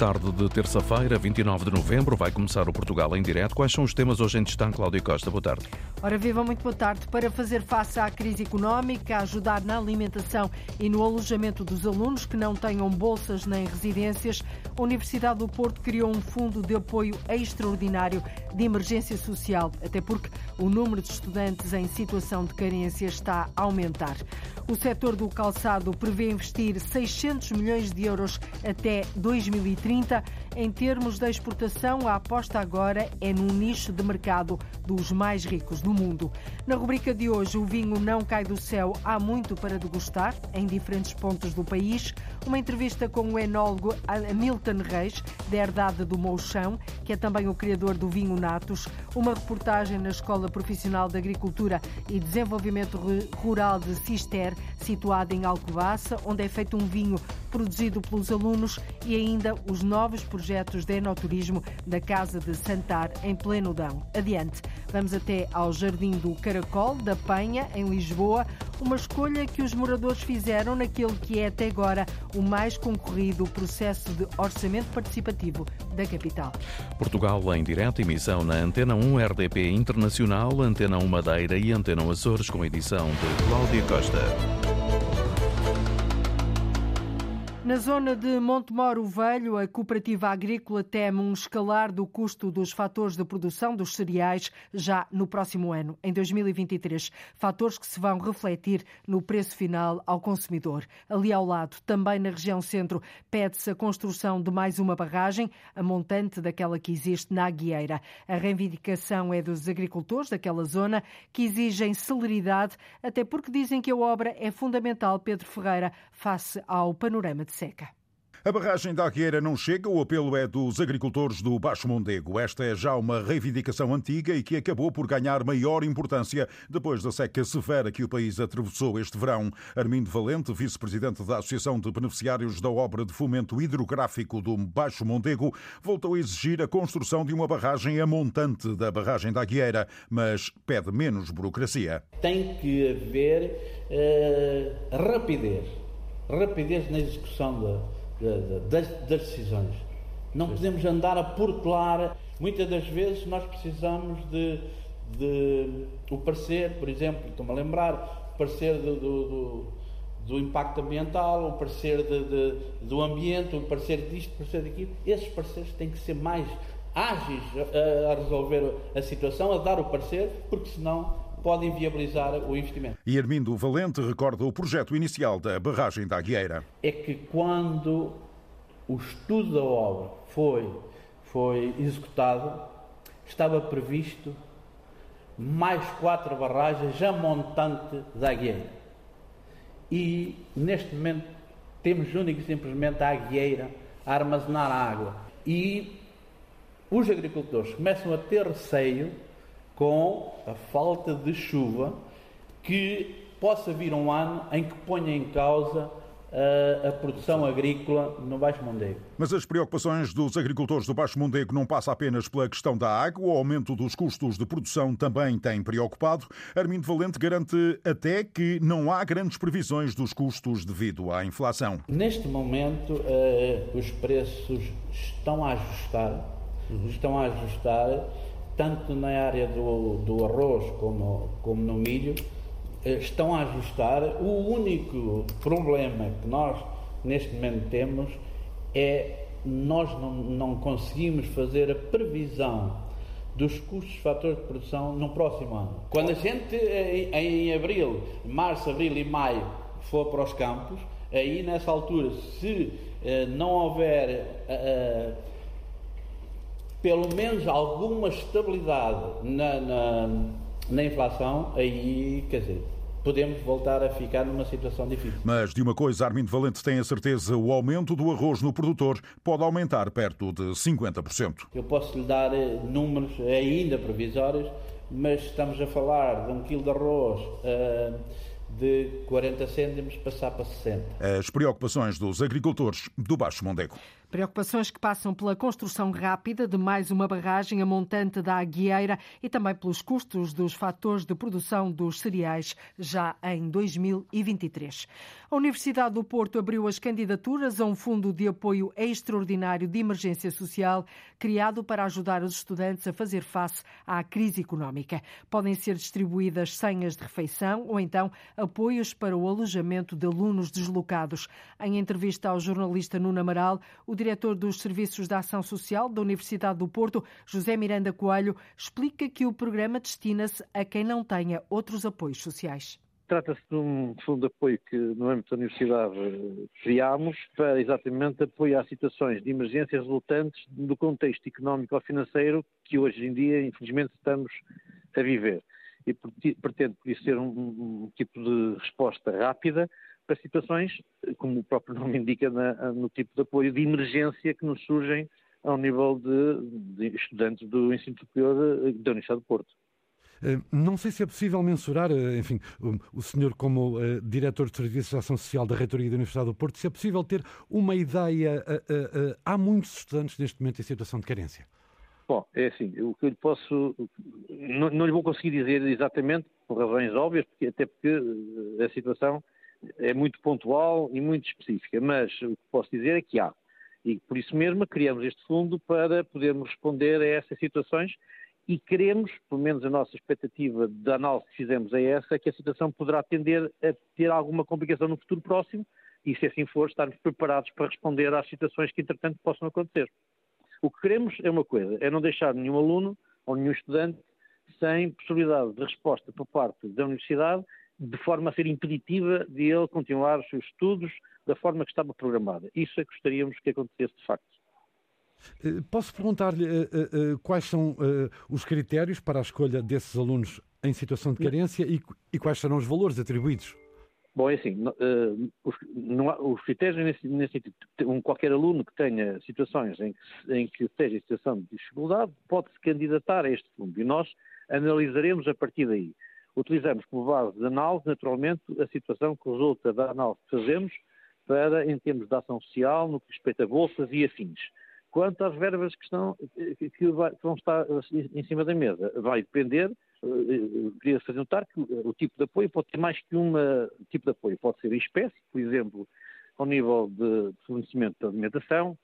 tarde de terça-feira, 29 de novembro, vai começar o Portugal em direto. Quais são os temas hoje em destaque, Cláudia Costa? Boa tarde. Ora, viva, muito boa tarde. Para fazer face à crise económica, ajudar na alimentação e no alojamento dos alunos que não tenham bolsas nem residências, a Universidade do Porto criou um fundo de apoio extraordinário de emergência social, até porque o número de estudantes em situação de carência está a aumentar. O setor do calçado prevê investir 600 milhões de euros até 2030. Em termos da exportação, a aposta agora é num nicho de mercado dos mais ricos do mundo. Na rubrica de hoje, o vinho não cai do céu, há muito para degustar em diferentes pontos do país. Uma entrevista com o enólogo Milton Reis, da Herdade do Mouchão, que é também o criador do vinho Natus. Uma reportagem na Escola Profissional de Agricultura e Desenvolvimento Rural de Cister, situada em Alcobaça, onde é feito um vinho produzido pelos alunos e ainda os novos projetos de enoturismo da Casa de Santar, em pleno Dão. Adiante, vamos até ao Jardim do Caracol, da Penha, em Lisboa, uma escolha que os moradores fizeram naquele que é até agora o mais concorrido processo de orçamento participativo da capital. Portugal em direto, emissão na Antena 1 RDP Internacional, Antena 1 Madeira e Antena Açores, com edição de Cláudia Costa. Na zona de Montemoro Velho, a cooperativa agrícola teme um escalar do custo dos fatores de produção dos cereais já no próximo ano, em 2023. Fatores que se vão refletir no preço final ao consumidor. Ali ao lado, também na região centro, pede-se a construção de mais uma barragem, a montante daquela que existe na Aguieira. A reivindicação é dos agricultores daquela zona que exigem celeridade, até porque dizem que a obra é fundamental, Pedro Ferreira, face ao panorama de seca. A barragem da Agueira não chega, o apelo é dos agricultores do Baixo Mondego. Esta é já uma reivindicação antiga e que acabou por ganhar maior importância depois da seca severa que o país atravessou este verão. Armindo Valente, vice-presidente da Associação de Beneficiários da Obra de Fomento Hidrográfico do Baixo Mondego, voltou a exigir a construção de uma barragem a montante da barragem da Agueira, mas pede menos burocracia. Tem que haver uh, rapidez, rapidez na execução da das, das decisões. Não podemos andar a portelar. Muitas das vezes nós precisamos de, de o parecer, por exemplo, estou-me a lembrar, o parecer do, do, do, do impacto ambiental, o parecer de, de, do ambiente, o parecer disto, o parecer daquilo. Esses pareceres têm que ser mais ágeis a, a resolver a situação, a dar o parecer, porque senão podem viabilizar o investimento. E Armindo Valente recorda o projeto inicial da barragem da Agueira. É que quando o estudo da obra foi, foi executado, estava previsto mais quatro barragens a montante da Agueira. E neste momento temos único e simplesmente a Agueira a armazenar água. E os agricultores começam a ter receio com a falta de chuva que possa vir um ano em que ponha em causa a, a, produção agrícola no Baixo Mondego. Mas as preocupações dos agricultores do Baixo Mondego não passam apenas pela questão da água, o aumento dos custos de produção também tem preocupado. Armindo Valente garante até que não há grandes previsões dos custos devido à inflação. Neste momento, eh, os preços estão a ajustar, uhum. estão a ajustar tanto na área do, do arroz como, como no milho, eh, estão a ajustar. O único problema que nós neste momento temos é nós não, não conseguimos fazer a previsão dos custos de fatores de produção no próximo ano. Quando a gente eh, em, abril, março, abril e maio for para os campos, aí nessa altura, se eh, não houver pelo menos alguma estabilidade na, na, na inflação, aí, quer dizer, podemos voltar a ficar numa situação difícil. Mas de uma coisa, Armindo Valente tem a certeza, o aumento do arroz no produtor pode aumentar perto de 50%. Eu posso lhe dar eh, números ainda provisórios, mas estamos a falar de um quilo de arroz uh, de 40 cêntimos passar para 60. As preocupações dos agricultores do Baixo Mondego. Preocupações que passam pela construção rápida de mais uma barragem a montante da Aguieira e também pelos custos dos fatores de produção dos cereais já em 2023. A Universidade do Porto abriu as candidaturas a um fundo de apoio extraordinário de emergência social criado para ajudar os estudantes a fazer face à crise económica. Podem ser distribuídas senhas de refeição ou então apoios para o alojamento de alunos deslocados. Em entrevista ao jornalista Nuno Amaral, o diretor dos Serviços da Ação Social da Universidade do Porto, José Miranda Coelho, explica que o programa destina-se a quem não tenha outros apoios sociais. Trata-se de um fundo de apoio que, no âmbito da Universidade, criámos para exatamente apoiar situações de emergência resultantes do contexto económico ou financeiro que hoje em dia, infelizmente, estamos a viver. E pretende, por isso, ser um, um tipo de resposta rápida para situações, como o próprio nome indica, na, no tipo de apoio de emergência que nos surgem ao nível de, de estudantes do ensino superior da Universidade do Porto. Eh, não sei se é possível mensurar, eh, enfim, o senhor como uh, diretor de Serviços de Ação Social da Reitoria da Universidade do Porto, se é possível ter uma ideia, uh, uh, há muitos estudantes neste momento em situação de carência? Bom, é assim, o que eu lhe posso, não, não lhe vou conseguir dizer exatamente, por razões óbvias, porque, até porque a situação é muito pontual e muito específica, mas o que posso dizer é que há. E por isso mesmo criamos este fundo para podermos responder a essas situações e queremos, pelo menos a nossa expectativa da análise que fizemos é essa, que a situação poderá tender a ter alguma complicação no futuro próximo e, se assim for, estarmos preparados para responder às situações que, entretanto, possam acontecer. O que queremos é uma coisa, é não deixar nenhum aluno ou nenhum estudante sem possibilidade de resposta por parte da universidade, de forma a ser impeditiva de ele continuar os seus estudos da forma que estava programada. Isso é que gostaríamos que acontecesse de facto. Eh, posso perguntar-lhe uh, uh, quais são uh, os critérios para a escolha desses alunos em situação de carência e, e quais serão os valores atribuídos? Bom, é assim, os, há, os, critérios nesse, nesse sentido, um, qualquer aluno que tenha situações em que, em que esteja em situação de dificuldade pode-se candidatar a este fundo e nós analisaremos a partir daí. Utilizamos como base de análise, naturalmente, a situação que resulta da análise que fazemos para, em termos de ação social, no que respeita a bolsas e afins. Quanto às verbas que, estão, que vão estar em cima da mesa, vai depender. Eh, queria fazer notar que o tipo de apoio pode ter mais que um tipo de apoio. Pode ser em espécie, por exemplo, ao nível de fornecimento de alimentação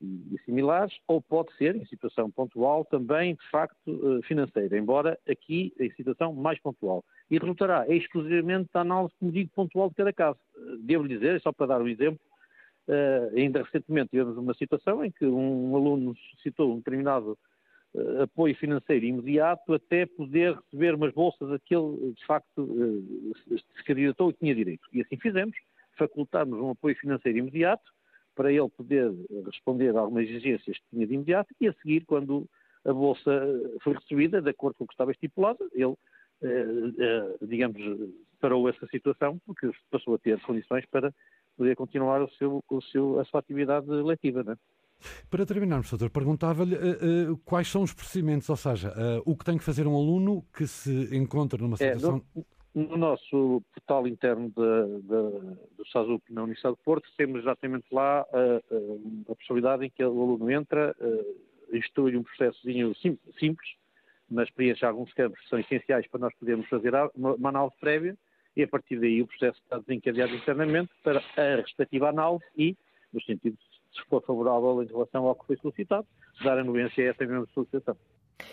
e similares, ou pode ser, em situação pontual, também, de facto, eh, financeira, embora aqui em situação mais pontual. E resultará exclusivamente da análise, como digo, pontual de cada caso. Eh, devo dizer, só para dar um exemplo, Uh, ainda recentemente tivemos uma situação em que um aluno solicitou um determinado apoio financeiro imediato até poder receber umas bolsas a que ele, de facto, se candidatou e tinha direito. E assim fizemos, facultámos um apoio financeiro imediato para ele poder responder a algumas exigências que tinha de imediato e a seguir, quando a bolsa foi recebida, de acordo com o que estava estipulado, ele, digamos, parou essa situação porque passou a ter condições para poder continuar o seu, o seu, a sua atividade letiva. Não é? Para terminarmos, doutor, perguntava-lhe uh, uh, quais são os procedimentos, ou seja, uh, o que tem que fazer um aluno que se encontra numa situação. É, no, no, nosso portal interno de, de, do SASUP na Universidade de Porto, temos exatamente lá a possibilidade em que o aluno entra, instrui um processozinho sim, simples, mas preenche alguns campos que são essenciais para nós podermos fazer uma análise prévia e a partir daí o processo está desencadeado internamente para a respectiva análise e, no sentido, se for favorável em relação ao que foi solicitado, dar anuência a essa mesma solicitação.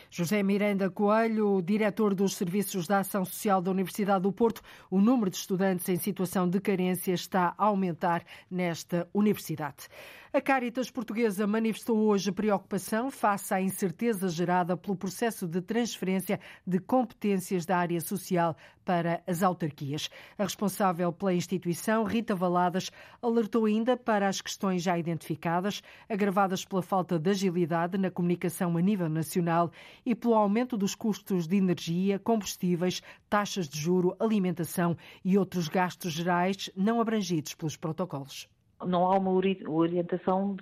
José Miranda Coelho, diretor dos Serviços da Ação Social da Universidade do Porto, o número de estudantes em situação de carência está a aumentar nesta universidade. A Caritas Portuguesa manifestou hoje preocupação face à incerteza gerada pelo processo de transferência de competências da área social para as autarquias. A responsável pela instituição, Rita Valadas, alertou ainda para as questões já identificadas, agravadas pela falta de agilidade na comunicação a nível nacional e pelo aumento dos custos de energia, combustíveis, taxas de juro, alimentação e outros gastos gerais não abrangidos pelos protocolos não há uma orientação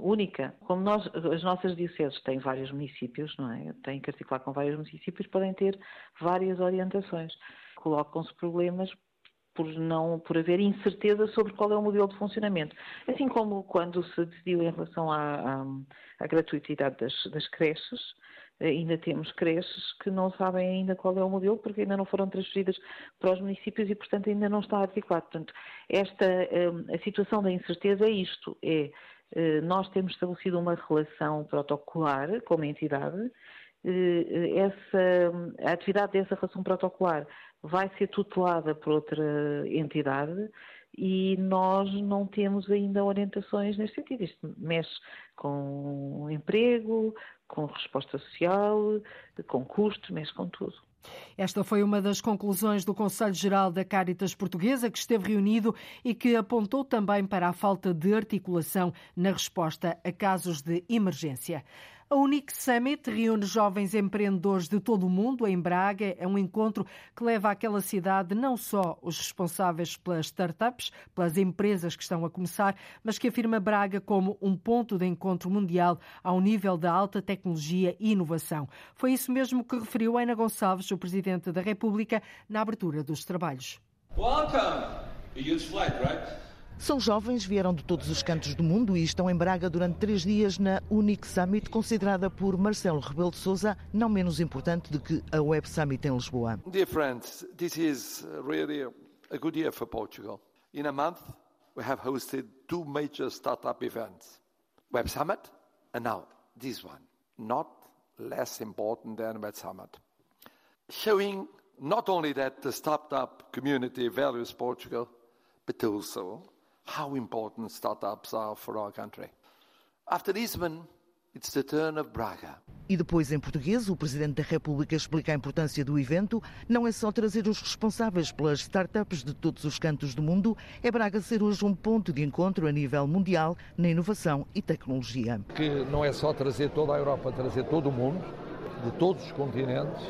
única. Como nós, as nossas dioceses têm vários municípios, não é? Têm que articular com vários municípios, podem ter várias orientações. Colocam-se problemas por não por haver incerteza sobre qual é o modelo de funcionamento. Assim como quando se decidiu em relação à, à, à gratuitidade das, das creches, ainda temos creches que não sabem ainda qual é o modelo porque ainda não foram transferidas para os municípios e, portanto, ainda não está articulado. Portanto, esta, hum, a situação da incerteza é isto, é eh, nós temos estabelecido uma relação protocolar com a entidade, eh, essa, a atividade dessa relação protocolar vai ser tutelada por outra entidade e nós não temos ainda orientações nesse sentido. Isto mexe com emprego, com resposta social, com custos, mexe com tudo. Esta foi uma das conclusões do Conselho Geral da Caritas Portuguesa, que esteve reunido e que apontou também para a falta de articulação na resposta a casos de emergência. A Unique Summit reúne jovens empreendedores de todo o mundo em Braga. É um encontro que leva àquela cidade não só os responsáveis pelas startups, pelas empresas que estão a começar, mas que afirma Braga como um ponto de encontro mundial ao nível da alta tecnologia e inovação. Foi isso mesmo que referiu Ana Gonçalves, o Presidente da República, na abertura dos trabalhos. Welcome. A huge flight, right? São jovens, vieram de todos os cantos do mundo e estão em Braga durante três dias na Unique Summit, considerada por Marcelo Rebelo de Sousa não menos importante do que a Web Summit em Lisboa. Dear friends, this is really a good year for Portugal. In a month, we have hosted two major startup events, Web Summit and now this one, not less important than Web Summit, showing not only that the startup community values Portugal, but also how important startups are for our country. After Lisbon, It's the turn of Braga. E depois, em português, o Presidente da República explica a importância do evento. Não é só trazer os responsáveis pelas startups de todos os cantos do mundo, é Braga ser hoje um ponto de encontro a nível mundial na inovação e tecnologia. Que não é só trazer toda a Europa, trazer todo o mundo, de todos os continentes,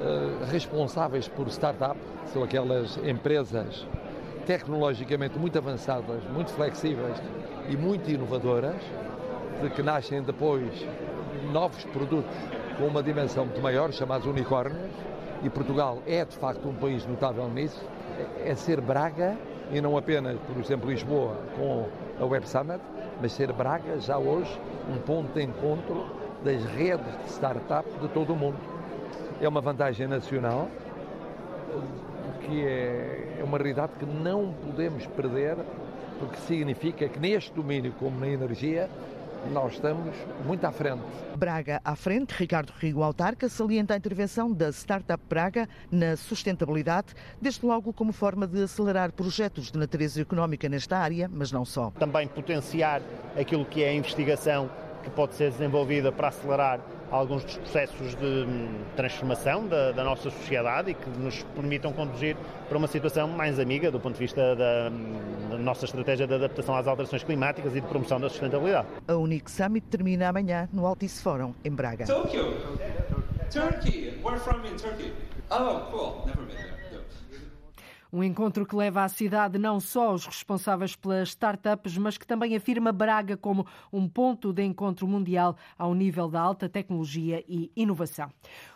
eh, responsáveis por startup, são aquelas empresas tecnologicamente muito avançadas, muito flexíveis e muito inovadoras, de que nascem depois novos produtos com uma dimensão muito maior, chamados unicórnios, e Portugal é de facto um país notável nisso, é ser Braga, e não apenas, por exemplo, Lisboa com a Web Summit, mas ser Braga já hoje um ponto de encontro das redes de startup de todo o mundo. É uma vantagem nacional que é, é uma realidade que não podemos perder, porque significa que neste domínio, como na energia, nós estamos muito à frente. Braga à frente, Ricardo Rigo Autarca salienta a intervenção da Startup Braga na sustentabilidade, desde logo como forma de acelerar projetos de natureza económica nesta área, mas não só. Também potenciar aquilo que é a investigação que pode ser desenvolvida para acelerar alguns dos processos de hum, transformação da, da, nossa sociedade e que nos permitam conduzir para uma situação mais amiga do ponto de vista da, hum, da nossa estratégia de adaptação às alterações climáticas e de promoção da sustentabilidade. A Unique Summit termina amanhã no Altice Forum, em Braga. Tokyo, Turkey. We're from in Turkey. Oh, cool. Never been there. Um encontro que leva à cidade não só os responsáveis pelas startups, mas que também afirma Braga como um ponto de encontro mundial ao nível da alta tecnologia e inovação.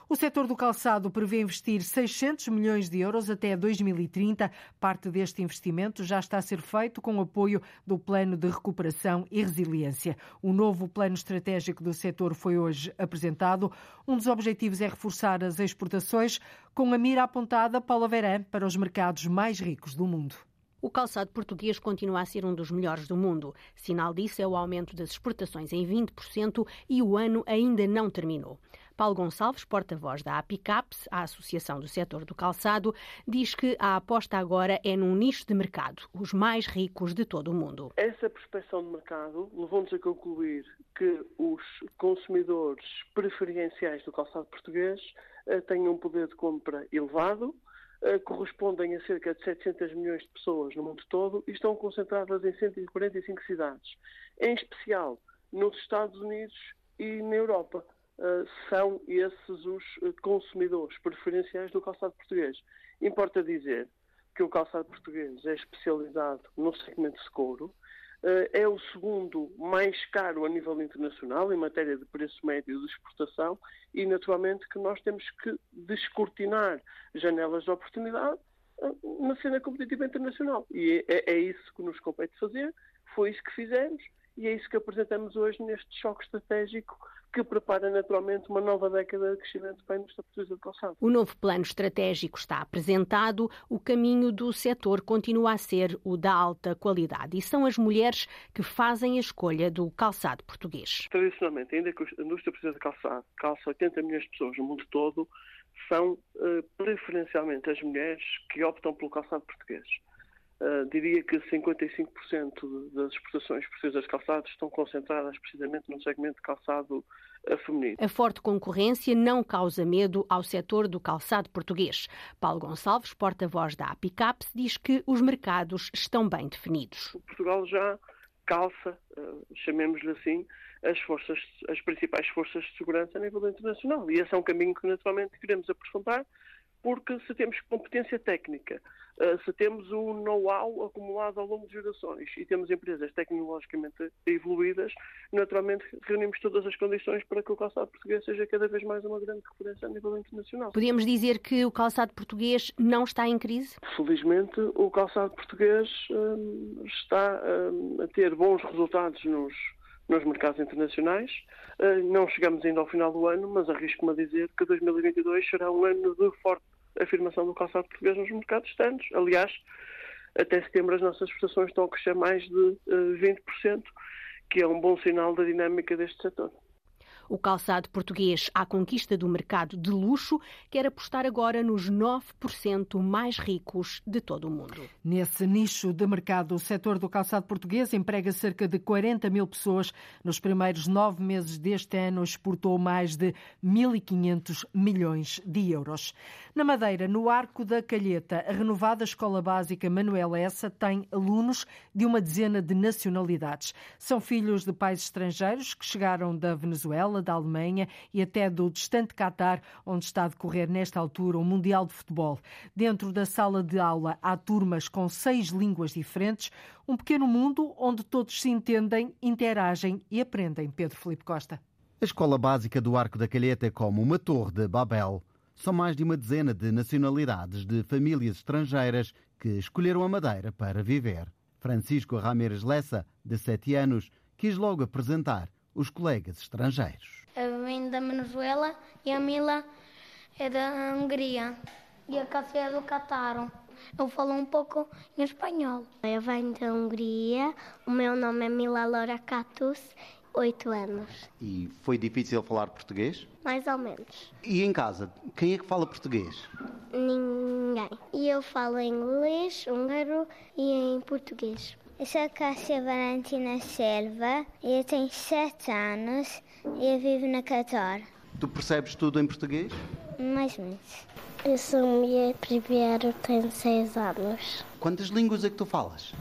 O setor do calçado prevê investir 600 milhões de euros até 2030. Parte deste investimento já está a ser feito com o apoio do Plano de Recuperação e Resiliência. O novo plano estratégico do setor foi hoje apresentado. Um dos objetivos é reforçar as exportações, com a mira apontada, Paula Verã, para os mercados mais ricos do mundo. O calçado português continua a ser um dos melhores do mundo. Sinal disso é o aumento das exportações em 20% e o ano ainda não terminou. Paulo Gonçalves, porta-voz da APICAPS, a Associação do Setor do Calçado, diz que a aposta agora é num nicho de mercado, os mais ricos de todo o mundo. Essa prospecção de mercado levou-nos a concluir que os consumidores preferenciais do calçado português eh, têm um poder de compra elevado, eh, correspondem a cerca de 700 milhões de pessoas no mundo todo e estão concentradas em 145 cidades, em especial nos Estados Unidos e na Europa. Uh, são esses os eh, consumidores preferenciais do calçado português. Importa dizer que o calçado português é especializado no segmento de couro, uh, é o segundo mais caro a nível internacional em matéria de preço médio de exportação e, naturalmente, que nós temos que descortinar janelas de oportunidade na cena competitiva internacional. E é, é isso que nos compete fazer, foi isso que fizemos e é isso que apresentamos hoje neste choque estratégico que prepara naturalmente uma nova década de crescimento para a indústria portuguesa de calçado. O novo plano estratégico está apresentado, o caminho do setor continua a ser o da alta qualidade e são as mulheres que fazem a escolha do calçado português. Tradicionalmente, ainda que a indústria portuguesa de calçado calça 80 milhões de pessoas no mundo todo, são uh, preferencialmente as mulheres que optam pelo calçado português. Uh, diria que 55% das exportações portuguesas de calçados estão concentradas precisamente no segmento de calçado feminino. A forte concorrência não causa medo ao setor do calçado português. Paulo Gonçalves, porta-voz da Apicaps, diz que os mercados estão bem definidos. Portugal já calça, uh, chamemos-lhe assim, as forças, as principais forças de segurança a nível internacional. E esse é um caminho que naturalmente queremos aprofundar, porque se temos competência técnica, se temos o know-how acumulado ao longo de gerações e temos empresas tecnologicamente evoluídas, naturalmente reunimos todas as condições para que o calçado português seja cada vez mais uma grande referência a nível internacional. Podemos dizer que o calçado português não está em crise? Felizmente, o calçado português hum, está hum, a ter bons resultados nos, nos mercados internacionais. Uh, não chegamos ainda ao final do ano, mas arrisco-me a dizer que 2022 será um ano de forte afirmação do calçado português nos mercados externos. Aliás, até setembro as nossas exportações estão a crescer mais de uh, eh, 20%, que é um bom sinal da dinâmica deste setor. O calçado português à conquista do mercado de luxo quer apostar agora nos 9% mais ricos de todo o mundo. Nesse nicho de mercado, o setor do calçado português emprega cerca de 40 mil pessoas. Nos primeiros nove meses deste ano, exportou mais de 1.500 milhões de euros. Na Madeira, no Arco da Calheta, a renovada Escola Básica Manuel Essa tem alunos de uma dezena de nacionalidades. São filhos de pais estrangeiros que chegaram da Venezuela, da Alemanha e até do distante Qatar, onde está a decorrer nesta altura o Mundial de Futebol. Dentro da sala de aula há turmas com seis línguas diferentes, um pequeno mundo onde todos se entendem, interagem e aprendem. Pedro Felipe Costa. A escola básica do Arco da Calheta é como uma torre de Babel. São mais de uma dezena de nacionalidades de famílias estrangeiras que escolheram a Madeira para viver. Francisco Ramírez Lessa, de 7 anos, quis logo apresentar os colegas estrangeiros. Eu venho da Venezuela e a Mila é da Hungria e a Cássia é do Catar. Eu falo um pouco em espanhol. Eu venho da Hungria, o meu nome é Mila Laura Catus, 8 anos. E foi difícil falar português? Mais ou menos. E em casa, quem é que fala português? Ninguém. E eu falo inglês, húngaro e em português. Eu sou Cássia Valentina Silva, eu tenho 7 anos e eu vivo na Catar. Tu percebes tudo em português? Mais ou menos. Eu sou Mia Priviero, tenho 6 anos. Quantas línguas é que tu falas?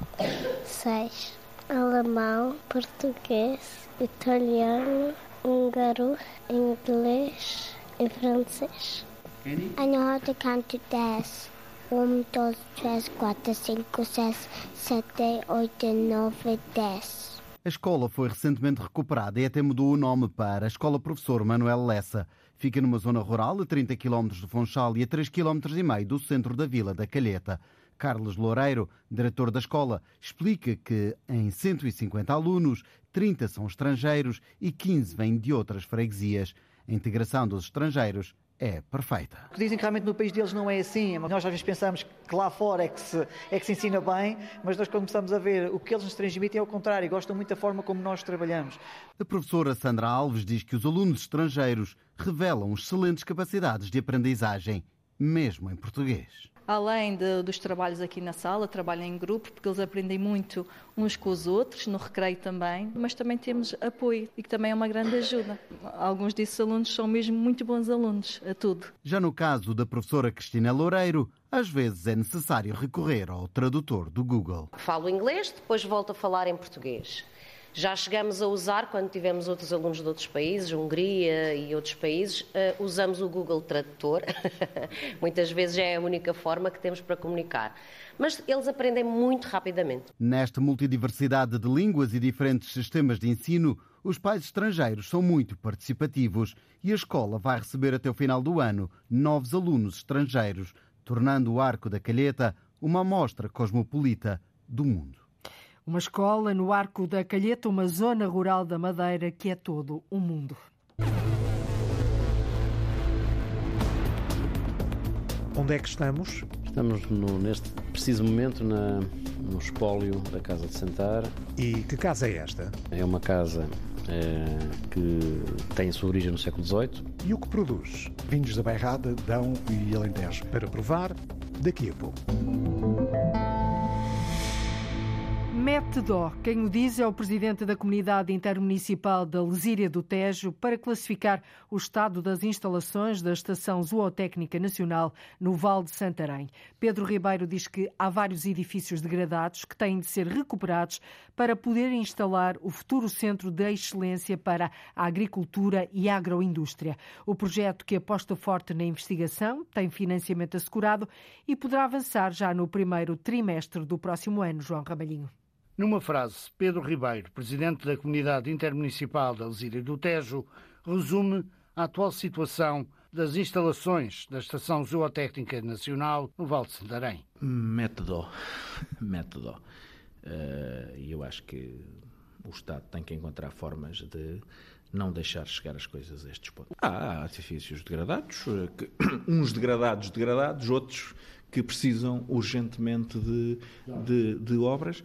6. Alemão, português, italiano, húngaro, inglês e francês. Any? I know how to count to 10. 1, 2, 3, 4, 5, 6, 7, 8, 9, 10. A escola foi recentemente recuperada e até mudou o nome para a Escola Professor Manuel Lessa. Fica numa zona rural a 30 km de Funchal e a 3 km e meio do centro da vila da Calheta. Carlos Loureiro, diretor da escola, explica que em 150 alunos, 30 são estrangeiros e 15 vêm de outras freguesias. A integração dos estrangeiros é perfeita. Dizem que realmente no país deles não é assim. Nós às vezes pensamos que lá fora é que se, é que se ensina bem, mas nós quando começamos a ver o que eles nos transmitem é o contrário, gostam muito da forma como nós trabalhamos. A professora Sandra Alves diz que os alunos estrangeiros revelam excelentes capacidades de aprendizagem, mesmo em português além de, dos trabalhos aqui na sala, trabalham em grupo, porque eles aprendem muito uns com os outros, no recreio também, mas também temos apoio e que também é uma grande ajuda. Alguns desses alunos são mesmo muito bons alunos, a tudo. Já no caso da professora Cristina Loureiro, às vezes é necessário recorrer ao tradutor do Google. Falo inglês, depois volto a falar em português. Já chegamos a usar, quando tivemos outros alunos de outros países, Hungria e outros países, uh, usamos o Google Tradutor. Muitas vezes é a única forma que temos para comunicar. Mas eles aprendem muito rapidamente. Nesta multidiversidade de línguas e diferentes sistemas de ensino, os pais estrangeiros são muito participativos e a escola vai receber até o final do ano novos alunos estrangeiros tornando o Arco da Calheta uma amostra cosmopolita do mundo. Uma escola no Arco da Calheta, uma zona rural da Madeira que é todo o mundo. Onde é que estamos? Estamos no, neste preciso momento na, no espólio da Casa de Sentar. E que casa é esta? É uma casa é, que tem a sua origem no século XVIII. E o que produz? Vinhos da Bairrada, Dão e Alentejo. Para provar, daqui a pouco. Mete dó. Quem o diz é o presidente da Comunidade Intermunicipal da Lesíria do Tejo para classificar o estado das instalações da Estação Zootécnica Nacional no Val de Santarém. Pedro Ribeiro diz que há vários edifícios degradados que têm de ser recuperados para poder instalar o futuro Centro de Excelência para a Agricultura e Agroindústria. O projeto que aposta forte na investigação tem financiamento assegurado e poderá avançar já no primeiro trimestre do próximo ano, João Ramalhinho. Numa frase, Pedro Ribeiro, presidente da Comunidade Intermunicipal da Lesíria do Tejo, resume a atual situação das instalações da Estação Zootécnica Nacional no Val de Santarém. Método. Método. E uh, eu acho que o Estado tem que encontrar formas de não deixar chegar as coisas a estes pontos. Há artifícios degradados, que, uns degradados, degradados, outros que precisam urgentemente de, de, de obras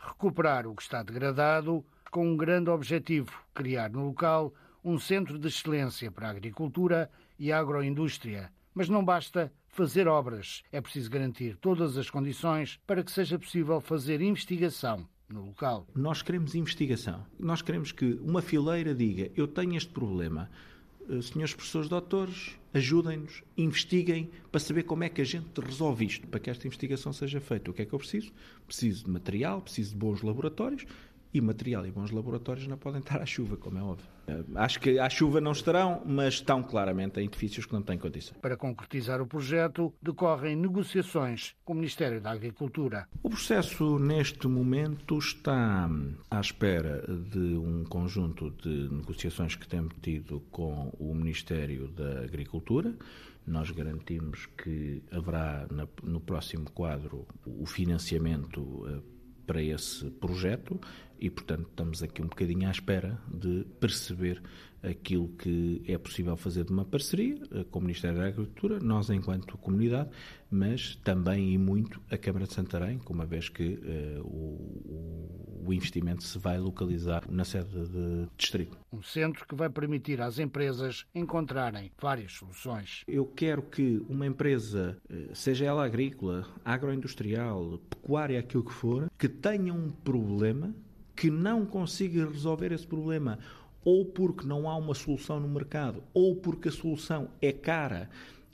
recuperar o que está degradado com um grande objetivo: criar no local um centro de excelência para a agricultura e a agroindústria. Mas não basta fazer obras, é preciso garantir todas as condições para que seja possível fazer investigação no local. Nós queremos investigação. Nós queremos que uma fileira diga: Eu tenho este problema. Eh, senhores professores doutores, ajudem-nos, investiguem para saber como é que a gente resolve isto, para que esta investigação seja feita. O que é que eu preciso? Preciso de material, preciso de bons laboratórios e material e bons laboratórios não podem estar à chuva, como é óbvio. Eh, acho que à chuva não estarão, mas estão claramente em edifícios que não têm condição. Para concretizar o projeto, decorrem negociações com o Ministério da Agricultura. O processo, neste momento, está à espera de um conjunto de negociações que temos tido com o Ministério da Agricultura. Nós garantimos que haverá no próximo quadro o financiamento eh, para esse projeto e, portanto, estamos aqui um bocadinho à espera de perceber aquilo que é possível fazer de uma parceria eh, com o Ministério da Agricultura, nós enquanto comunidade, mas também e muito a Câmara de Santarém, uma vez que uh, o, o, investimento se vai localizar na sede de distrito. Um centro que vai permitir às empresas encontrarem várias soluções. Eu quero que uma empresa, eh, seja ela agrícola, agroindustrial, pecuária, aquilo que for, que tenha um problema que não consiga resolver esse problema, ou porque não há uma solução no mercado, ou porque a solução é cara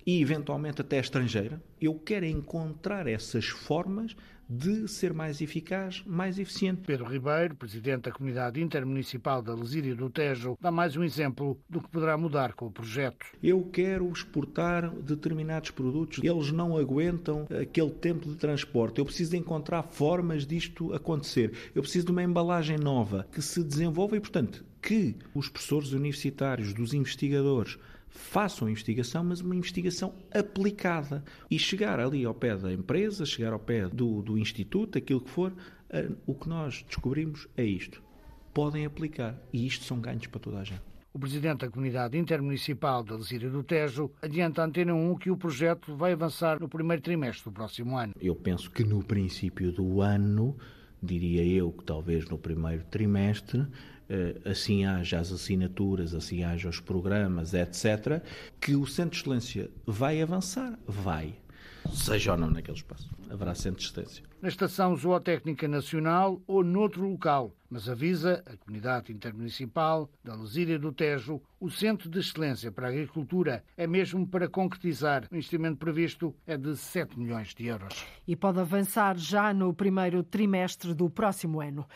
e eventualmente até estrangeira, eu quero encontrar essas formas de ser mais eficaz, mais eficiente. Pedro Ribeiro, presidente da Comunidade Intermunicipal da Lesíria do Tejo, dá mais um exemplo do que poderá mudar com o projeto. Eu quero exportar determinados produtos, eles não aguentam aquele tempo de transporte. Eu preciso encontrar formas disto acontecer. Eu preciso de uma embalagem nova que se desenvolva e, portanto, que os professores universitários, dos investigadores, façam a investigação, mas uma investigação aplicada. E chegar ali ao pé da empresa, chegar ao pé do, do instituto, aquilo que for, uh, o que nós descobrimos é isto. Podem aplicar. E isto são ganhos para toda a gente. O presidente da Comunidade Intermunicipal da Lesíria do Tejo adianta à Antena 1 que o projeto vai avançar no primeiro trimestre do próximo ano. Eu penso que no princípio do ano, diria eu que talvez no primeiro trimestre, eh, assim haja as assinaturas, assim haja os programas, etc., que o Centro de Excelência vai avançar? Vai. Seja ou não naquele espaço. Haverá Centro de Excelência. Na Estação Zootécnica Nacional ou noutro local, mas avisa a Comunidade Intermunicipal da Lesíria do Tejo, o Centro de Excelência para a Agricultura é mesmo para concretizar. O investimento previsto é de 7 milhões de euros. E pode avançar já no primeiro trimestre do próximo ano.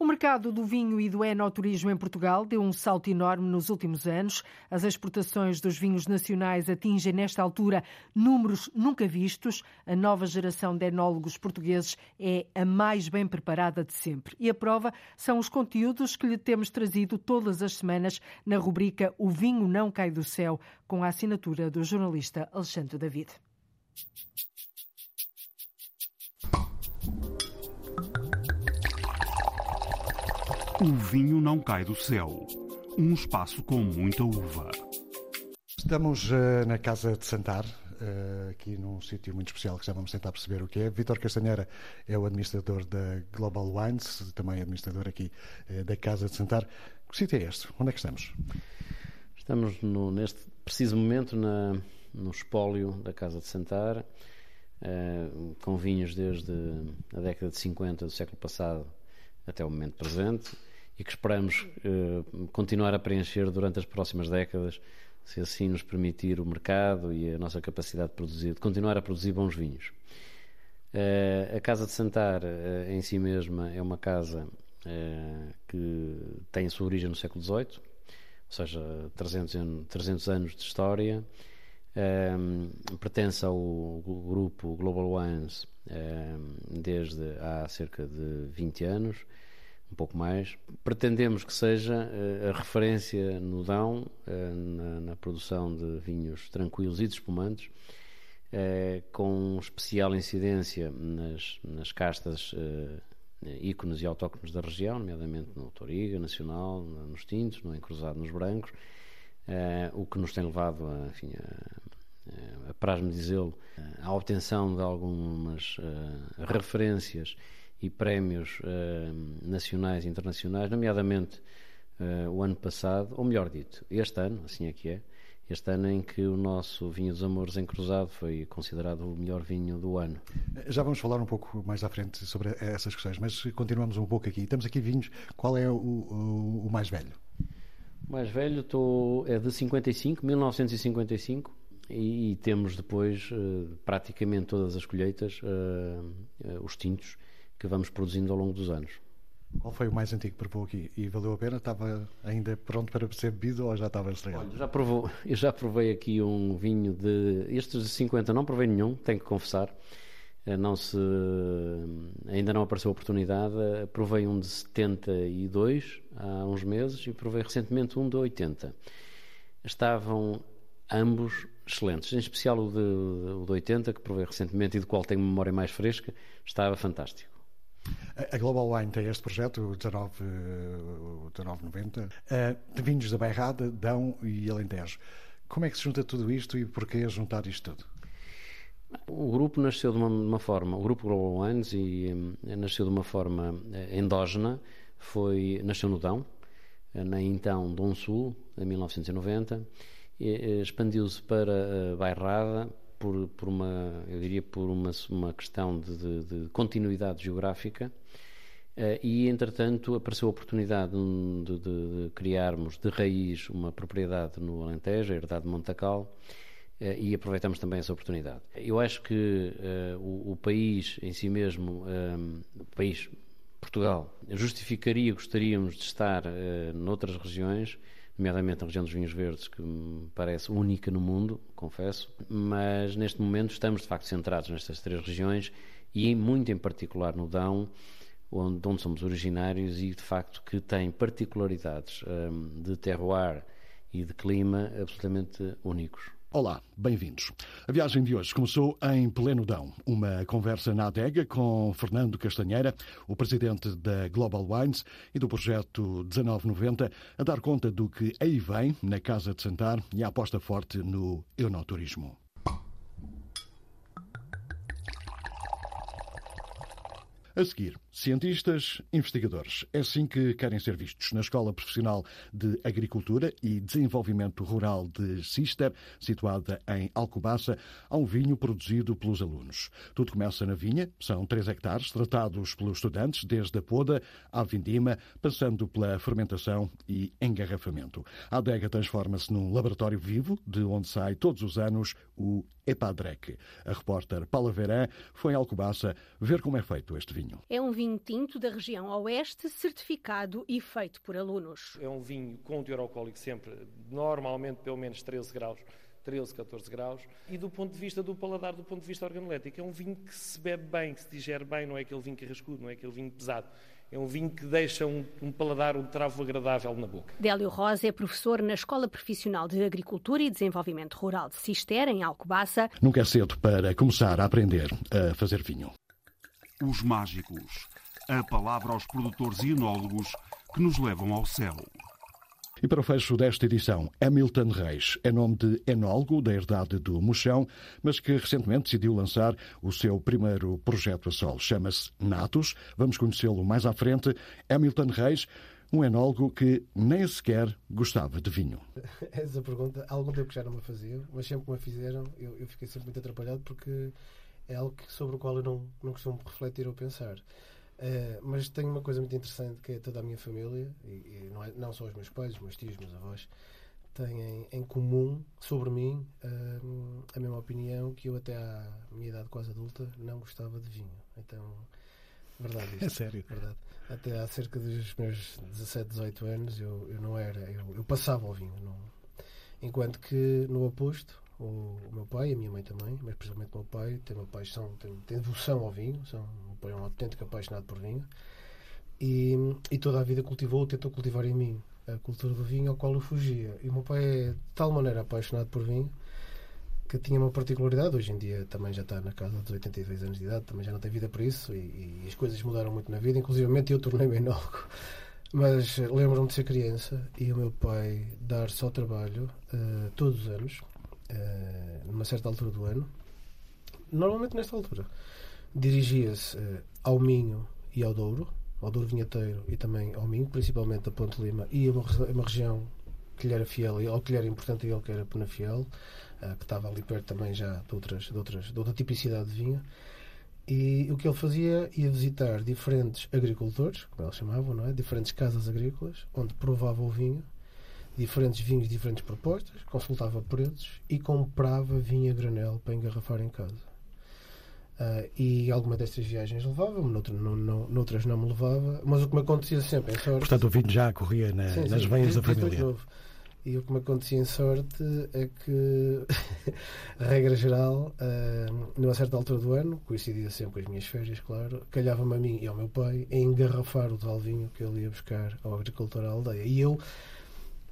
O mercado do vinho e do enoturismo em Portugal deu um salto enorme nos últimos anos. As exportações dos vinhos nacionais atingem, nesta altura, números nunca vistos. A nova geração de enólogos portugueses é a mais bem preparada de sempre. E a prova são os conteúdos que lhe temos trazido todas as semanas na rubrica O Vinho Não Cai do Céu, com a assinatura do jornalista Alexandre David. O vinho não cai do céu. Um espaço com muita uva. Estamos uh, na Casa de Santar, uh, aqui num sítio muito especial que já vamos tentar perceber o que é. Vitor Castanheira é o administrador da Global Wines, também administrador aqui uh, da Casa de Santar. Que sítio é este? Onde é que estamos? Estamos no, neste preciso momento na, no espólio da Casa de Santar, com vinhos desde a década de 50 do século passado até o momento presente e que esperamos continuar a preencher durante as próximas décadas se assim nos permitir o mercado e a nossa capacidade de produzir, de continuar a produzir bons vinhos. Uh, a Casa de Santar, uh, em si mesma, é uma casa que tem a sua origem no século XVIII, ou seja, 300, anos, 300 anos de história. pertence ao grupo Global Wines desde há cerca de 20 anos um pouco mais. Pretendemos que seja uh, a referência no Dão uh, na, na, produção de vinhos tranquilos e de espumantes, uh, com especial incidência nas, nas castas ícones e autóctones da região, nomeadamente no Toriga, Nacional, nos tintos, no encruzado nos brancos, o que nos tem levado a, enfim, a, a dizê-lo, à obtenção de algumas referências e prémios uh, nacionais e internacionais, nomeadamente uh, o ano passado, ou melhor dito, este ano, assim é que é, este ano em que o nosso vinho dos amores em cruzado foi considerado o melhor vinho do ano. Já vamos falar um pouco mais à frente sobre essas questões, mas continuamos um pouco aqui. Temos aqui vinhos, qual é o, o, o mais velho? O mais velho tô, é de 55, 1955, e, e temos depois uh, praticamente todas as colheitas, os tintos, que vamos produzindo ao longo dos anos. Qual foi o mais antigo que provou aqui? E valeu a pena? Estava ainda pronto para ser bebido ou já estava estragado? Olha, já provou, eu já provei aqui um vinho de. Estes de 50 não provei nenhum, tenho que confessar. Eh, não se, ainda não apareceu a oportunidade. Eh, provei um de 72 há uns meses e provei recentemente um de 80. Estavam ambos excelentes, em especial o de, o de 80, que provei recentemente e do qual tenho memória mais fresca, estava fantástico. A Global Wine tem este projeto, o 19, 1990, eh, de vinhos da Bairrada, Dão e Alentejo. Como é que se junta tudo isto e porquê juntar isto tudo? O grupo nasceu de uma, uma forma, o grupo Global Wines e, eh, nasceu de uma forma eh, endógena, foi, nasceu no Dão, na então Dom Sul, em 1990, expandiu-se para Bairrada, por, por uma, eu diria, por uma, uma questão de, de, de continuidade geográfica. Uh, e, entretanto, apareceu a oportunidade de, de, de, criarmos de raiz uma propriedade no Alentejo, a Herdade de Montacal, uh, e aproveitamos também essa oportunidade. Eu acho que uh, o, o, país em si mesmo, um, o país Portugal, justificaria, gostaríamos de estar noutras regiões, nomeadamente na região dos vinhos verdes, que me parece única no mundo, confesso, mas neste momento estamos de facto centrados nestas três regiões e muito em particular no Dão, onde, onde somos originários e de facto que tem particularidades um, de terroir e de clima absolutamente únicos. Olá, bem-vindos. A viagem de hoje começou em Plenudão, uma conversa na adega com Fernando Castanheira, o presidente da Global Wines e do projeto 1990, a dar conta do que aí vem na Casa de Santar e a aposta forte no enoturismo. A seguir, cientistas, investigadores. É assim que querem ser vistos na Escola Profissional de Agricultura e Desenvolvimento Rural de Cister, situada em Alcobaça, há um vinho produzido pelos alunos. Tudo começa na vinha, são três hectares tratados pelos estudantes, desde a poda à vindima, passando pela fermentação e engarrafamento. A adega transforma-se num laboratório vivo, de onde sai todos os anos o Epadrec. A repórter Paula Verã foi em Alcobaça ver como é feito este vinho. É um vinho tinto da região oeste, certificado e feito por alunos. É um vinho com teor alcoólico sempre, normalmente pelo menos 13 graus. 13, 14 graus. E do ponto de vista do paladar, do ponto de vista organolético, é um vinho que se bebe bem, que se digere bem, não é aquele vinho carrascudo, não é aquele vinho pesado. É um vinho que deixa um, um, paladar, um travo agradável na boca. Délio Rosa é professor na Escola Profissional de Agricultura e Desenvolvimento Rural de Cister, em Alcobaça. Nunca é cedo para começar a aprender a fazer vinho. Os mágicos a palavra aos produtores e enólogos que nos levam ao céu. E para o fecho desta edição, Hamilton Reis é nome de enólogo da herdade do Mochão, mas que recentemente decidiu lançar o seu primeiro projeto a solo. Chama-se Natus. Vamos conhecê-lo mais à frente. Hamilton Reis, um enólogo que nem sequer gostava de vinho. Essa pergunta, há algum tempo que já não me fazia, mas sempre que me fizeram, eu, eu fiquei sempre muito atrapalhado porque é algo que, sobre o qual eu não, não costumo refletir ou pensar. Uh, mas tenho uma coisa muito interessante que é toda a minha família, e, e não, é, não, só os meus pais, os meus tios, os meus avós, têm em comum sobre mim uh, a mesma opinião que eu até à minha idade quase adulta não gostava de vinho. Então, verdade. Isto, é sério? Verdade. Até há cerca dos meus 17, 18 anos eu, eu não era, eu, eu passava ao vinho. Não, enquanto que no oposto, o, meu pai, a minha mãe também, mas principalmente o meu pai, tem uma paixão, tem, tem devoção ao vinho, são, meu pai é um autêntico apaixonado por vinho e, e toda a vida cultivou, tentou cultivar em mim a cultura do vinho ao qual eu fugia. E o meu pai é de tal maneira apaixonado por vinho que tinha uma particularidade. Hoje em dia também já está na casa dos 82 anos de idade, também já não tem vida para isso e, e as coisas mudaram muito na vida. Inclusive eu tornei-me enólogo. Mas lembro-me de ser criança e o meu pai dar só trabalho uh, todos os anos uh, numa certa altura do ano, normalmente nesta altura, dirigia-se uh, ao Minho e ao Douro, ao Douro Vinheteiro e também ao Minho, principalmente a Ponte Lima, e a uma, uma região que lhe era fiel, ou que lhe era importante a ele, que era Penafiel, uh, que estava ali perto também já de, outras, de, outras, de outra tipicidade de vinho. E o que ele fazia ia visitar diferentes agricultores, como eles chamavam, não é? diferentes casas agrícolas, onde provava o vinho diferentes vinhos, diferentes propostas, consultava preços e comprava vinho a granel para engarrafar em casa. Uh, e alguma destas viagens levava-me, noutra, não, não, noutras não me levava, mas o que me acontecia sempre em sorte. Portanto, o vinho já corria na, sim, nas sim, veias da família. E o que me acontecia em sorte é que, a regra geral, uh, numa certa altura do ano, coincidia sempre com as minhas férias, claro, calhava-me a mim e ao meu pai a engarrafar o tal vinho que ele ia buscar ao agricultor à aldeia. E eu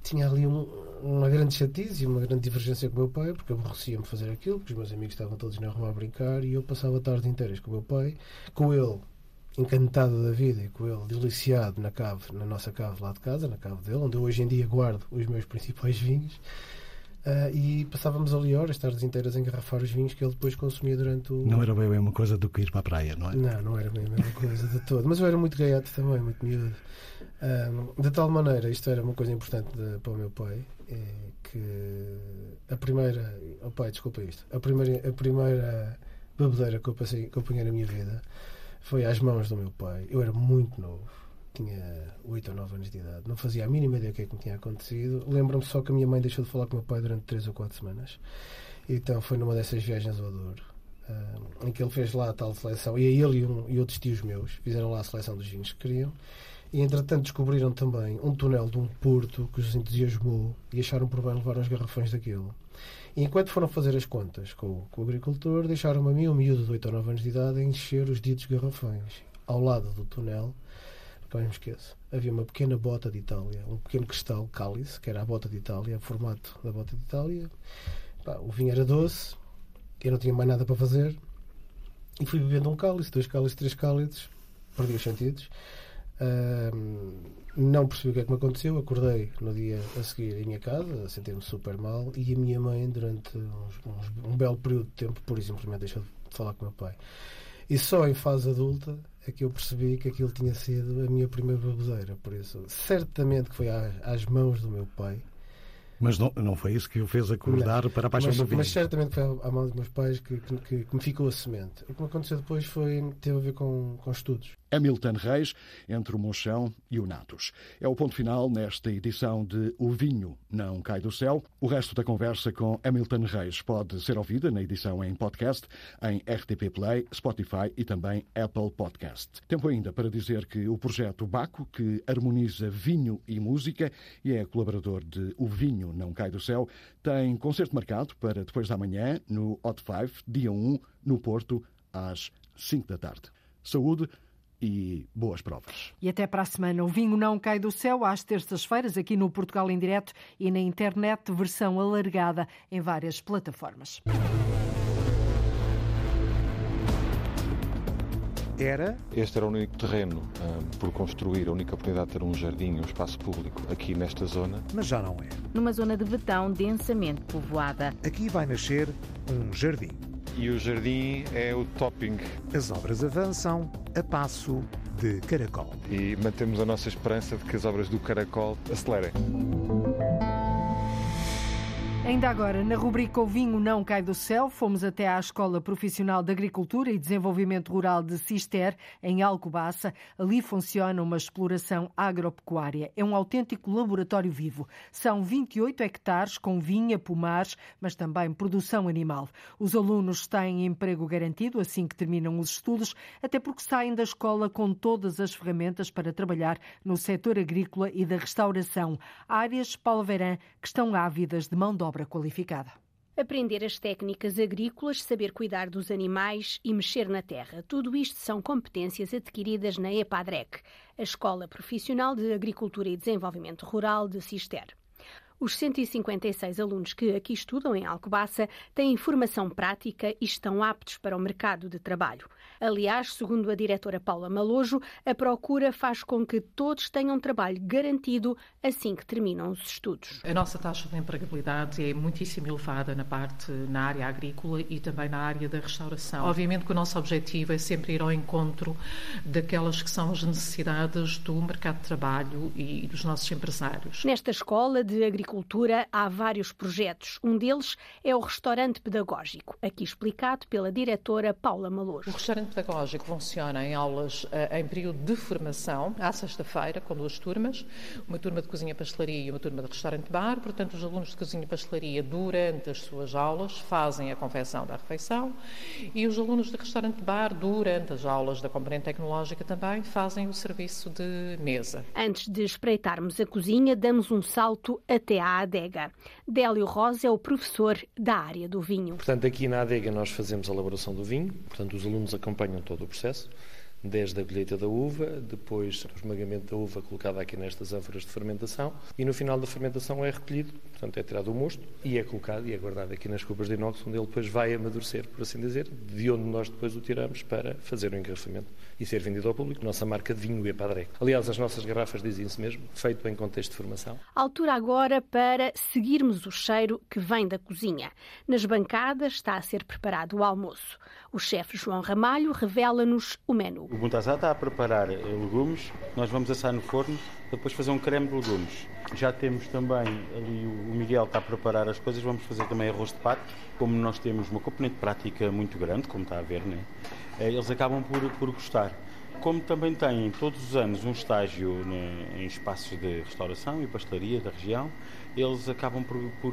tinha ali um, uma grande chatice e uma grande divergência com o meu pai, porque aborrecia-me fazer aquilo, porque os meus amigos estavam todos na rua a brincar e eu passava tardes inteiras com o meu pai, com ele encantado da vida e com ele deliciado na cave, na nossa cave lá de casa, na cave dele, onde eu hoje em dia guardo os meus principais vinhos. Uh, e passávamos ali horas, tardes inteiras, a engarrafar os vinhos que ele depois consumia durante o. Não era bem a mesma coisa do que ir para a praia, não é? Não, não era bem a mesma coisa de todo. Mas eu era muito gaiato também, muito miúdo. Um, de tal maneira, isto era uma coisa importante de, para o meu pai, é que a primeira. Oh pai, desculpa isto. A primeira, a primeira bebedeira que eu, passei, que eu apanhei na minha vida foi às mãos do meu pai. Eu era muito novo, tinha 8 ou 9 anos de idade, não fazia a mínima ideia do que é que me tinha acontecido. Lembro-me só que a minha mãe deixou de falar com o meu pai durante 3 ou 4 semanas. Então foi numa dessas viagens ao Douro. em que ele fez lá a tal seleção, e ele e, um, e outros tios meus fizeram lá a seleção dos vinhos que queriam. E entretanto descobriram também um túnel de um porto que os entusiasmou e acharam por bem levar uns garrafões daquilo. E enquanto foram fazer as contas com, com o agricultor, deixaram-me a mim, um miúdo de 8 ou 9 anos de idade, a encher os ditos garrafões. Ao lado do túnel, nunca me esqueço, havia uma pequena bota de Itália, um pequeno cristal cálice, que era a bota de Itália, o formato da bota de Itália. Pá, o vinho era doce, eu não tinha mais nada para fazer, e fui bebendo um cálice, dois cálices, três cálices, perdi os sentidos não percebi o que é que me aconteceu. Acordei no dia a seguir em minha casa, a sentir-me super mal, e a minha mãe, durante uns, uns, um belo período de tempo, por simplesmente deixou de falar com o meu pai. E só em fase adulta é que eu percebi que aquilo tinha sido a minha primeira baboseira. Por isso, certamente que foi às, às mãos do meu pai. Mas não, não foi isso que o fez acordar não, para a paixão mas, do vinho? Mas certamente foi à mão dos meus pais que, que, que, que me ficou a semente. O que me aconteceu depois foi, teve a ver com, com estudos. Hamilton Reis, entre o Monchão e o Natos. É o ponto final nesta edição de O Vinho Não Cai do Céu. O resto da conversa com Hamilton Reis pode ser ouvida na edição em podcast, em RTP Play, Spotify e também Apple Podcast. Tempo ainda para dizer que o projeto Baco, que harmoniza vinho e música e é colaborador de O Vinho Não Cai do Céu, tem concerto marcado para depois da manhã no Hot Five, dia 1, no Porto, às 5 da tarde. Saúde e boas provas. E até para a semana. O vinho não cai do céu às terças-feiras aqui no Portugal em Direto e na internet, versão alargada em várias plataformas. era? Este era o único terreno um, por construir, a única oportunidade de ter um jardim, um espaço público aqui nesta zona. Mas já não é. Numa zona de betão densamente povoada. Aqui vai nascer um jardim. E o jardim é o topping. As obras avançam a passo de caracol. E mantemos a nossa esperança de que as obras do caracol acelerem. Ainda agora, na rubrica O Vinho Não Cai do Céu, fomos até à Escola Profissional de Agricultura e Desenvolvimento Rural de Cister, em Alcobaça. Ali funciona uma exploração agropecuária. É um autêntico laboratório vivo. São 28 hectares com vinha, pomares, mas também produção animal. Os alunos têm emprego garantido assim que terminam os estudos, até porque saem da escola com todas as ferramentas para trabalhar no setor agrícola e da restauração. Áreas, Paulo Verã, que estão ávidas de mão de obra qualificada. Aprender as técnicas agrícolas, saber cuidar dos animais e mexer na terra. Tudo isto são competências adquiridas na EPADREC, a Escola Profissional de Agricultura e Desenvolvimento Rural de Cister. Os 156 alunos que aqui estudam em Alcobaça têm formação prática e estão aptos para o mercado de trabalho. Aliás, segundo a diretora Paula Malojo, a procura faz com que todos tenham trabalho garantido assim que terminam os estudos. A nossa taxa de empregabilidade é muitíssimo elevada na parte na área agrícola e também na área da restauração. Obviamente que o nosso objetivo é sempre ir ao encontro daquelas que são as necessidades do mercado de trabalho e dos nossos empresários. Nesta escola de agricultura agricultura há vários projetos. Um deles é o restaurante pedagógico, aqui explicado pela diretora Paula Malojo. O restaurante pedagógico funciona em aulas eh, em período de formação, à sexta-feira, com duas turmas, uma turma de cozinha e pastelaria e uma turma de restaurante-bar. Portanto, os alunos de cozinha pastelaria, durante as suas aulas, fazem a confecção da refeição e os alunos de restaurante-bar, durante as aulas da componente tecnológica, também fazem o serviço de mesa. Antes de espreitarmos a cozinha, damos um salto até à adega. Délio Rosa é o professor da área do vinho. Portanto, aqui na adega nós fazemos a elaboração do vinho, portanto, os alunos acompanham todo o processo desde a colheita da uva, depois o esmagamento da uva colocada aqui nestas ânforas de fermentação e no final da fermentação é recolhido, portanto é tirado o mosto e é colocado e é guardado aqui nas cubas de inox onde ele depois vai amadurecer, por assim dizer, de onde nós depois o tiramos para fazer o engarrafamento e ser vendido ao público. Nossa marca de vinho é Padrec. Aliás, as nossas garrafas dizem isso mesmo, feito em contexto de formação. Altura agora para seguirmos o cheiro que vem da cozinha. Nas bancadas está a ser preparado o almoço. O chefe João Ramalho revela-nos o menu. O Buntazá está a preparar legumes, nós vamos assar no forno, depois fazer um creme de legumes. Já temos também ali o Miguel está a preparar as coisas, vamos fazer também arroz de pato. Como nós temos uma componente prática muito grande, como está a ver, né? eles acabam por, por gostar. Como também têm todos os anos um estágio né, em espaços de restauração e pastelaria da região, eles acabam por, por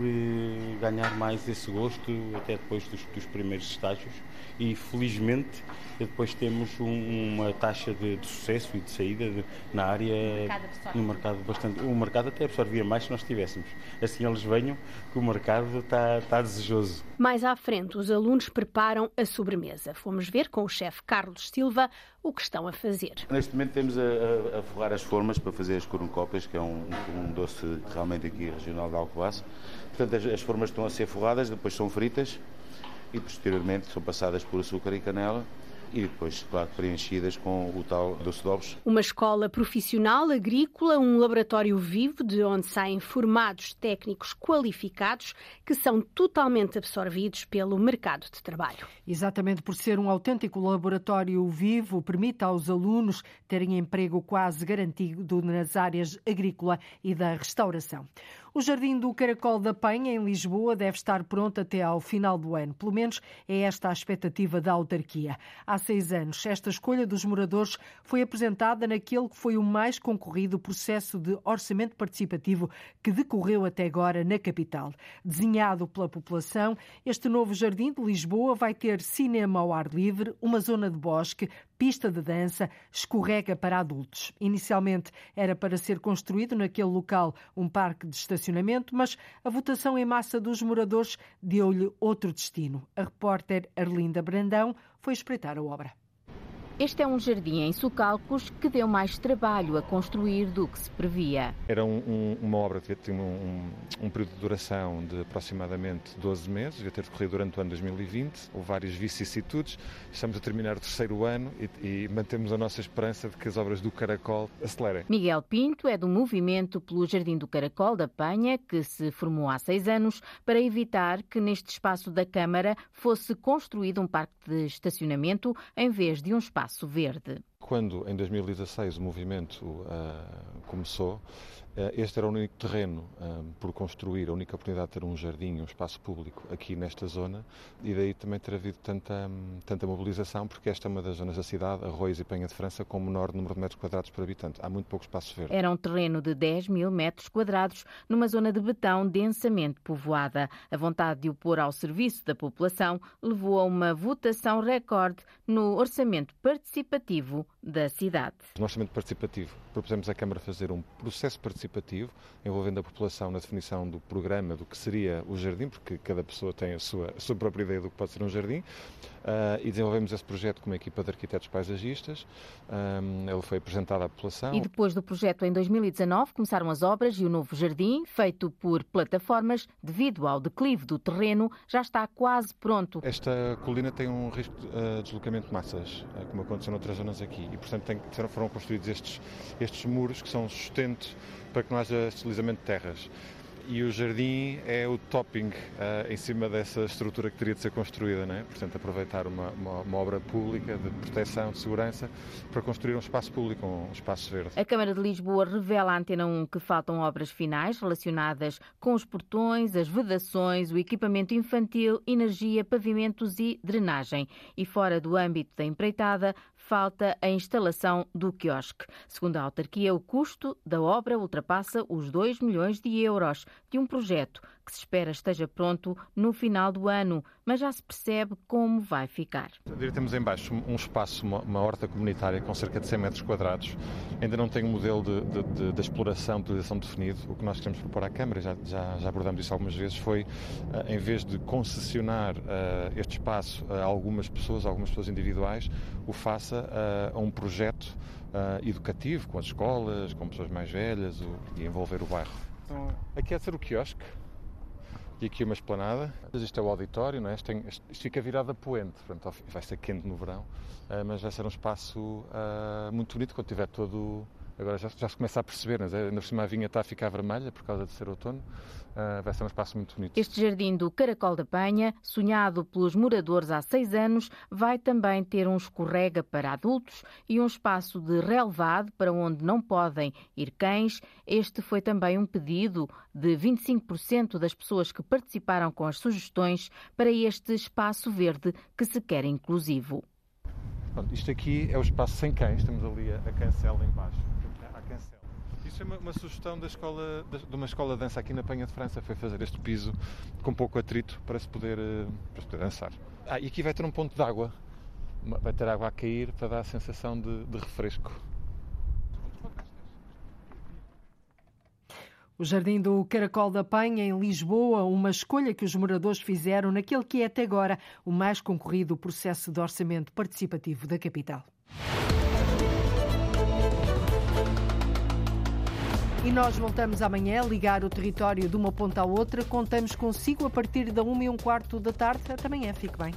ganhar mais esse gosto até depois dos, dos primeiros estágios e felizmente depois temos um, uma taxa de, de, sucesso e de saída de, na área no mercado bastante. O mercado até absorvia mais se nós tivéssemos. Assim eles venham que o mercado está, está desejoso. Mais à frente os alunos preparam a sobremesa. Fomos ver com o chefe Carlos Silva o que estão a fazer. Neste momento temos a, a, a forrar as formas para fazer as cornucópias que é um, um doce realmente aqui regional de Alcobaça. Portanto as, as formas estão a ser forradas depois são fritas e posteriormente são passadas por açúcar e canela e depois, claro, preenchidas com o tal doce de ovos. Uma escola profissional agrícola, um laboratório vivo de onde saem formados técnicos qualificados que são totalmente absorvidos pelo mercado de trabalho. Exatamente por ser um autêntico laboratório vivo, permite aos alunos terem emprego quase garantido nas áreas agrícola e da restauração. O Jardim do Caracol da Penha, em Lisboa, deve estar pronto até ao final do ano. Pelo menos é esta a expectativa da autarquia. Há seis anos, esta escolha dos moradores foi apresentada naquele que foi o mais concorrido processo de orçamento participativo que decorreu até agora na capital. Desenhado pela população, este novo Jardim de Lisboa vai ter cinema ao ar livre, uma zona de bosque, pista de dança, escorrega para adultos. Inicialmente era para ser construído naquele local um parque de estacionamento, mas a votação em massa dos moradores deu-lhe outro destino. A repórter Arlinda Brandão foi espreitar a obra. Este é um jardim em Socalcos que deu mais trabalho a construir do que se previa. Era um, um, uma obra que tinha um, um, período de duração de aproximadamente 12 meses, ia ter decorrido durante o ano 2020, houve várias vicissitudes. Estamos a terminar o terceiro ano e, e mantemos a nossa esperança de que as obras do Caracol acelerem. Miguel Pinto é do movimento pelo Jardim do Caracol da Penha, que se formou há seis anos para evitar que neste espaço da Câmara fosse construído um parque de estacionamento em vez de um espaço espaço verde. Quando, em 2016, o movimento uh, começou, este era o único terreno uh, por construir, a única oportunidade de ter um jardim, um espaço público aqui nesta zona, e daí também ter havido tanta, um, tanta mobilização, porque esta é uma das zonas da cidade, Arroios e Penha de França, com o menor número de metros quadrados por habitante. Há muito pouco espaço verde. Era um terreno de 10 mil metros quadrados, numa zona de betão densamente povoada. A vontade de o pôr ao serviço da população levou a uma votação recorde no orçamento participativo da cidade. No orçamento participativo, propusemos à Câmara fazer um processo participativo envolvendo a população na definição do programa do que seria o jardim, porque cada pessoa tem a sua, a sua própria ideia do que pode ser um jardim, uh, e desenvolvemos esse projeto com uma equipa de arquitetos paisagistas. Um, ele foi apresentado à população. E depois do projeto, em 2019, começaram as obras e o novo jardim, feito por plataformas, devido ao declive do terreno, já está quase pronto. Esta colina tem um risco de uh, deslocamento de massas, uh, como aconteceu noutras zonas aqui, e portanto tem, foram construídos estes, estes muros que são sustento para que não haja deslizamento de terras e o jardim é o topping uh, em cima dessa estrutura que teria de ser construída, né? portanto aproveitar uma, uma, uma, obra pública de proteção, de segurança, para construir um espaço público, um espaço verde. A Câmara de Lisboa revela à Antena 1 que faltam obras finais relacionadas com os portões, as vedações, o equipamento infantil, energia, pavimentos e drenagem. E fora do âmbito da empreitada, falta a instalação do quiosque. Segundo a autarquia, o custo da obra ultrapassa os 2 milhões de euros de um projeto que se espera esteja pronto no final do ano, mas já se percebe como vai ficar. Temos em baixo um espaço, uma, uma horta comunitária com cerca de 100 metros quadrados. Ainda não tem um modelo de, de, de, de exploração, de utilização definido. O que nós queremos propor à Câmara, já, já, já abordamos isso algumas vezes, foi, uh, em vez de concessionar uh, este espaço a algumas pessoas, a algumas pessoas individuais, o faça uh, a um projeto educativo, com as escolas, com pessoas mais velhas o, e envolver o bairro. Então, aqui é de ser o quiosque, e aqui uma esplanada. Isto é o auditório, não é? Isto, tem, isto fica virado a poente, portanto vai ser quente no verão, eh, mas vai ser um espaço uh, muito bonito quando tiver todo Agora já, já, se começa a perceber, mas ainda por cima a vinha está a ficar vermelha por causa de ser outono. Uh, vai ser um espaço muito bonito. Este jardim do Caracol da Penha, sonhado pelos moradores há seis anos, vai também ter um escorrega para adultos e um espaço de relevado para onde não podem ir cães. Este foi também um pedido de 25% das pessoas que participaram com as sugestões para este espaço verde que se quer inclusivo. Pronto, isto aqui é o espaço sem cães, temos ali a, a cancela embaixo é uma, uma sugestão da escola, de uma escola de dança aqui na Penha de França, foi fazer este piso com pouco atrito para se poder, eh, para se poder dançar. Ah, e aqui vai ter um ponto de água, vai ter água a cair para dar a sensação de, de refresco. O Jardim do Caracol da Penha, em Lisboa, uma escolha que os moradores fizeram naquele que é até agora o mais concorrido processo de orçamento participativo da capital. E nós voltamos amanhã a ligar o território de uma ponta à outra. Contamos consigo a partir da 1 e um quarto da tarde. Até amanhã. Fique bem.